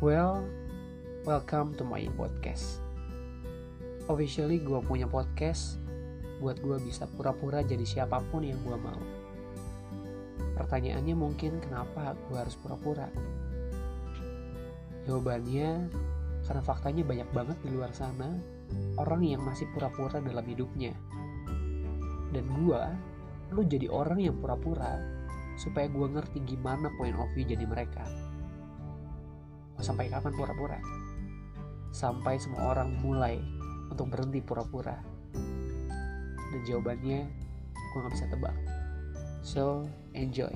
Well, welcome to my podcast. Officially gue punya podcast buat gue bisa pura-pura jadi siapa pun yang gue mau. Pertanyaannya mungkin kenapa gue harus pura-pura? Jawabannya karena faktanya banyak banget di luar sana orang yang masih pura-pura dalam hidupnya. Dan gue, lu jadi orang yang pura-pura supaya gue ngerti gimana point of view jadi mereka. Sampai kapan pura-pura? Sampai semua orang mulai untuk berhenti pura-pura. Dan jawabannya gue gak bisa tebak. So, enjoy.